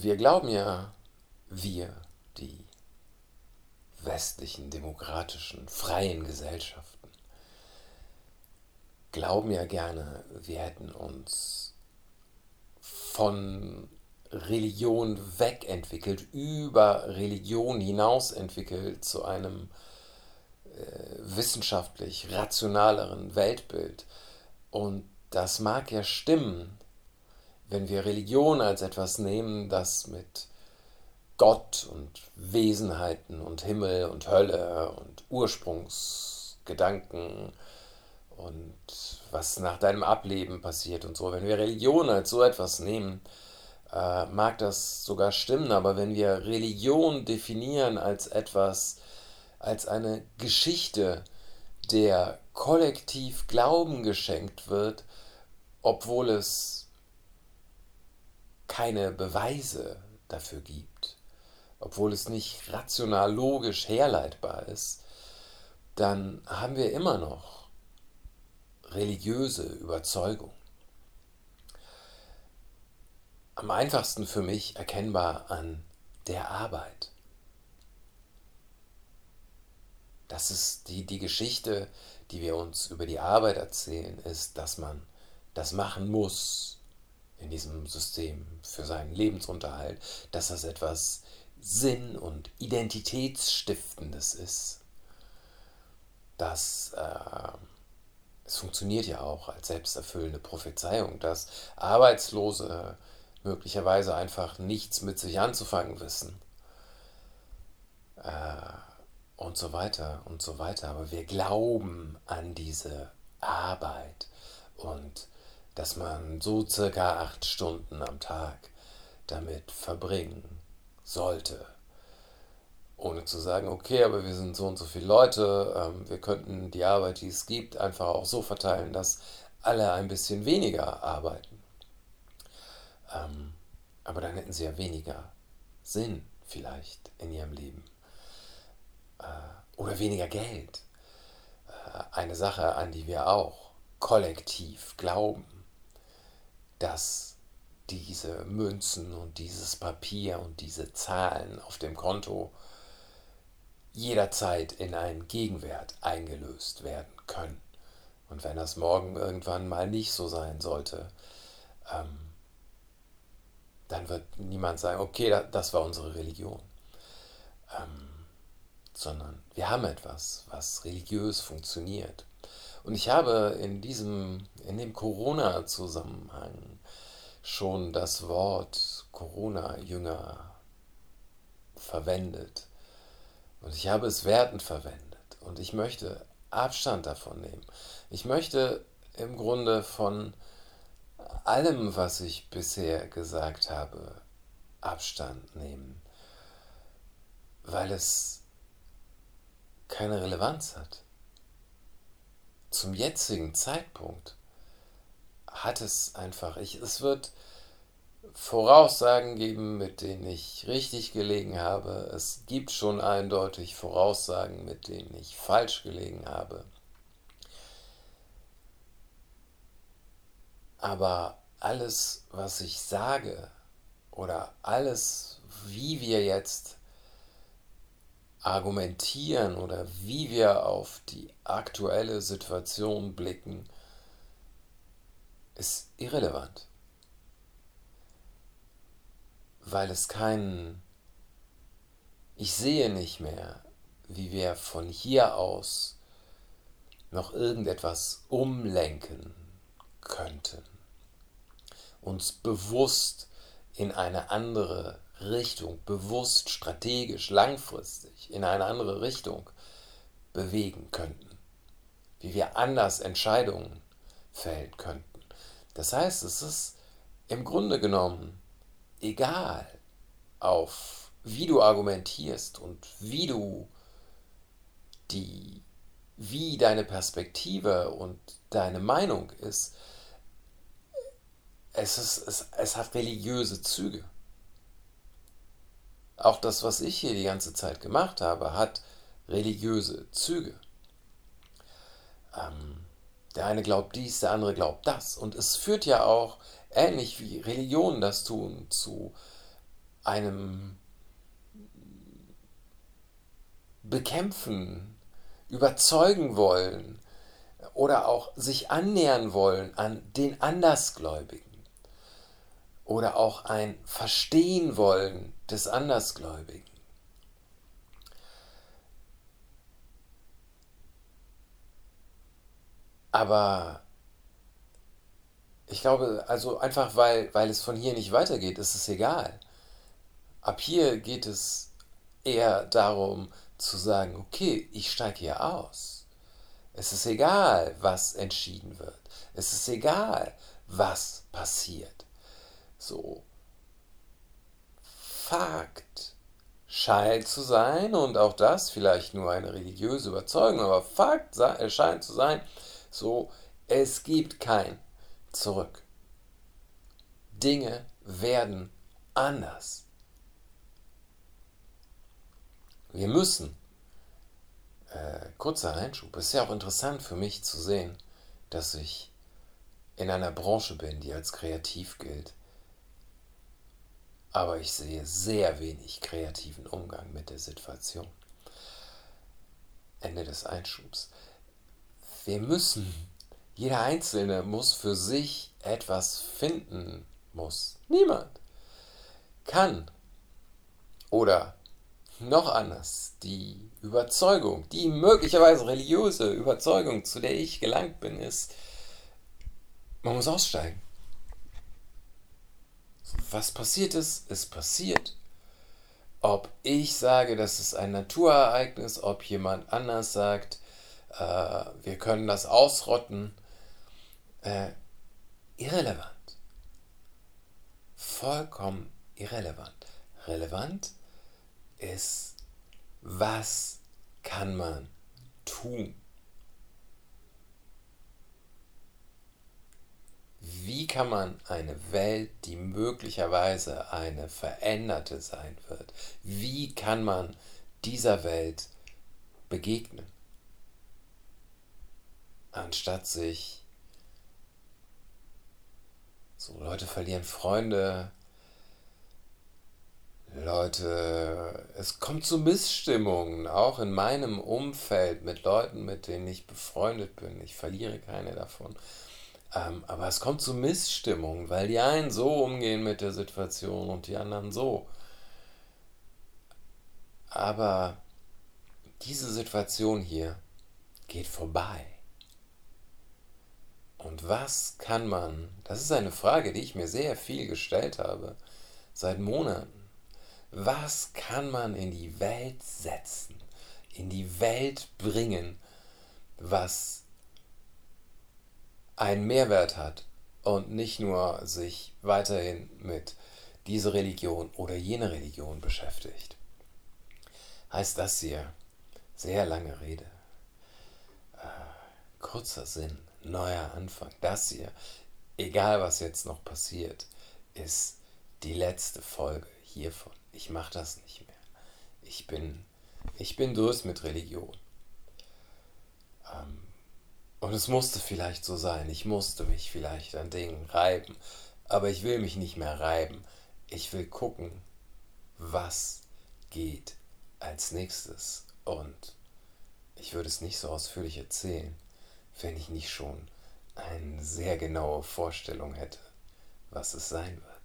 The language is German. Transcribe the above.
Wir glauben ja, wir, die westlichen, demokratischen, freien Gesellschaften, glauben ja gerne, wir hätten uns von Religion wegentwickelt, über Religion hinaus entwickelt zu einem äh, wissenschaftlich rationaleren Weltbild. Und das mag ja stimmen, wenn wir Religion als etwas nehmen, das mit Gott und Wesenheiten und Himmel und Hölle und Ursprungsgedanken und was nach deinem Ableben passiert und so. Wenn wir Religion als so etwas nehmen, äh, mag das sogar stimmen, aber wenn wir Religion definieren als etwas, als eine Geschichte, der kollektiv Glauben geschenkt wird, obwohl es keine Beweise dafür gibt, obwohl es nicht rational logisch herleitbar ist, dann haben wir immer noch religiöse Überzeugung. Am einfachsten für mich erkennbar an der Arbeit. Das ist die, die Geschichte, die wir uns über die Arbeit erzählen, ist, dass man das machen muss in diesem System für seinen Lebensunterhalt, dass das etwas Sinn- und Identitätsstiftendes ist. Dass äh, es funktioniert ja auch als selbsterfüllende Prophezeiung, dass Arbeitslose möglicherweise einfach nichts mit sich anzufangen wissen. Äh, und so weiter und so weiter. Aber wir glauben an diese Arbeit und dass man so circa acht Stunden am Tag damit verbringen sollte. Ohne zu sagen, okay, aber wir sind so und so viele Leute, ähm, wir könnten die Arbeit, die es gibt, einfach auch so verteilen, dass alle ein bisschen weniger arbeiten. Ähm, aber dann hätten sie ja weniger Sinn vielleicht in ihrem Leben. Äh, oder weniger Geld. Äh, eine Sache, an die wir auch kollektiv glauben, dass diese Münzen und dieses Papier und diese Zahlen auf dem Konto jederzeit in einen Gegenwert eingelöst werden können. Und wenn das morgen irgendwann mal nicht so sein sollte, ähm, dann wird niemand sagen, okay, das war unsere Religion. Ähm, sondern wir haben etwas, was religiös funktioniert. Und ich habe in diesem, in dem Corona-Zusammenhang schon das Wort Corona-Jünger verwendet. Und ich habe es wertend verwendet. Und ich möchte Abstand davon nehmen. Ich möchte im Grunde von allem, was ich bisher gesagt habe, Abstand nehmen, weil es keine Relevanz hat. Zum jetzigen Zeitpunkt hat es einfach, ich, es wird Voraussagen geben, mit denen ich richtig gelegen habe. Es gibt schon eindeutig Voraussagen, mit denen ich falsch gelegen habe. Aber alles, was ich sage oder alles, wie wir jetzt argumentieren oder wie wir auf die aktuelle Situation blicken, ist irrelevant, weil es keinen, ich sehe nicht mehr, wie wir von hier aus noch irgendetwas umlenken könnten, uns bewusst in eine andere Richtung, bewusst, strategisch, langfristig in eine andere Richtung bewegen könnten, wie wir anders Entscheidungen fällen könnten. Das heißt, es ist im Grunde genommen egal, auf wie du argumentierst und wie du die, wie deine Perspektive und deine Meinung ist, es, ist, es, es hat religiöse Züge. Auch das, was ich hier die ganze Zeit gemacht habe, hat religiöse Züge. Ähm, der eine glaubt dies, der andere glaubt das. Und es führt ja auch, ähnlich wie Religionen das tun, zu einem bekämpfen, überzeugen wollen oder auch sich annähern wollen an den Andersgläubigen oder auch ein Verstehen wollen des Andersgläubigen. Aber ich glaube, also einfach weil, weil es von hier nicht weitergeht, ist es egal. Ab hier geht es eher darum zu sagen, okay, ich steige hier aus. Es ist egal, was entschieden wird. Es ist egal, was passiert. So. Fakt scheint zu sein, und auch das vielleicht nur eine religiöse Überzeugung, aber Fakt scheint zu sein, so, es gibt kein Zurück. Dinge werden anders. Wir müssen, äh, kurzer Einschub, es ist ja auch interessant für mich zu sehen, dass ich in einer Branche bin, die als kreativ gilt. Aber ich sehe sehr wenig kreativen Umgang mit der Situation. Ende des Einschubs. Wir müssen, jeder Einzelne muss für sich etwas finden, muss. Niemand kann oder noch anders die Überzeugung, die möglicherweise religiöse Überzeugung, zu der ich gelangt bin, ist, man muss aussteigen. Was passiert ist, ist passiert. Ob ich sage, das ist ein Naturereignis, ob jemand anders sagt, äh, wir können das ausrotten. Äh, irrelevant. Vollkommen irrelevant. Relevant ist, was kann man tun? Wie kann man eine Welt, die möglicherweise eine veränderte sein wird, wie kann man dieser Welt begegnen? anstatt sich so Leute verlieren Freunde, Leute, es kommt zu Missstimmungen, auch in meinem Umfeld mit Leuten, mit denen ich befreundet bin. Ich verliere keine davon. Ähm, aber es kommt zu Missstimmungen, weil die einen so umgehen mit der Situation und die anderen so. Aber diese Situation hier geht vorbei. Und was kann man, das ist eine Frage, die ich mir sehr viel gestellt habe, seit Monaten. Was kann man in die Welt setzen, in die Welt bringen, was einen Mehrwert hat und nicht nur sich weiterhin mit dieser Religion oder jener Religion beschäftigt? Heißt das hier, sehr lange Rede, äh, kurzer Sinn neuer Anfang. Das hier, egal was jetzt noch passiert, ist die letzte Folge hiervon. Ich mache das nicht mehr. Ich bin, ich bin durch mit Religion. Ähm, und es musste vielleicht so sein. Ich musste mich vielleicht an Dingen reiben. Aber ich will mich nicht mehr reiben. Ich will gucken, was geht als nächstes. Und ich würde es nicht so ausführlich erzählen wenn ich nicht schon eine sehr genaue Vorstellung hätte, was es sein wird.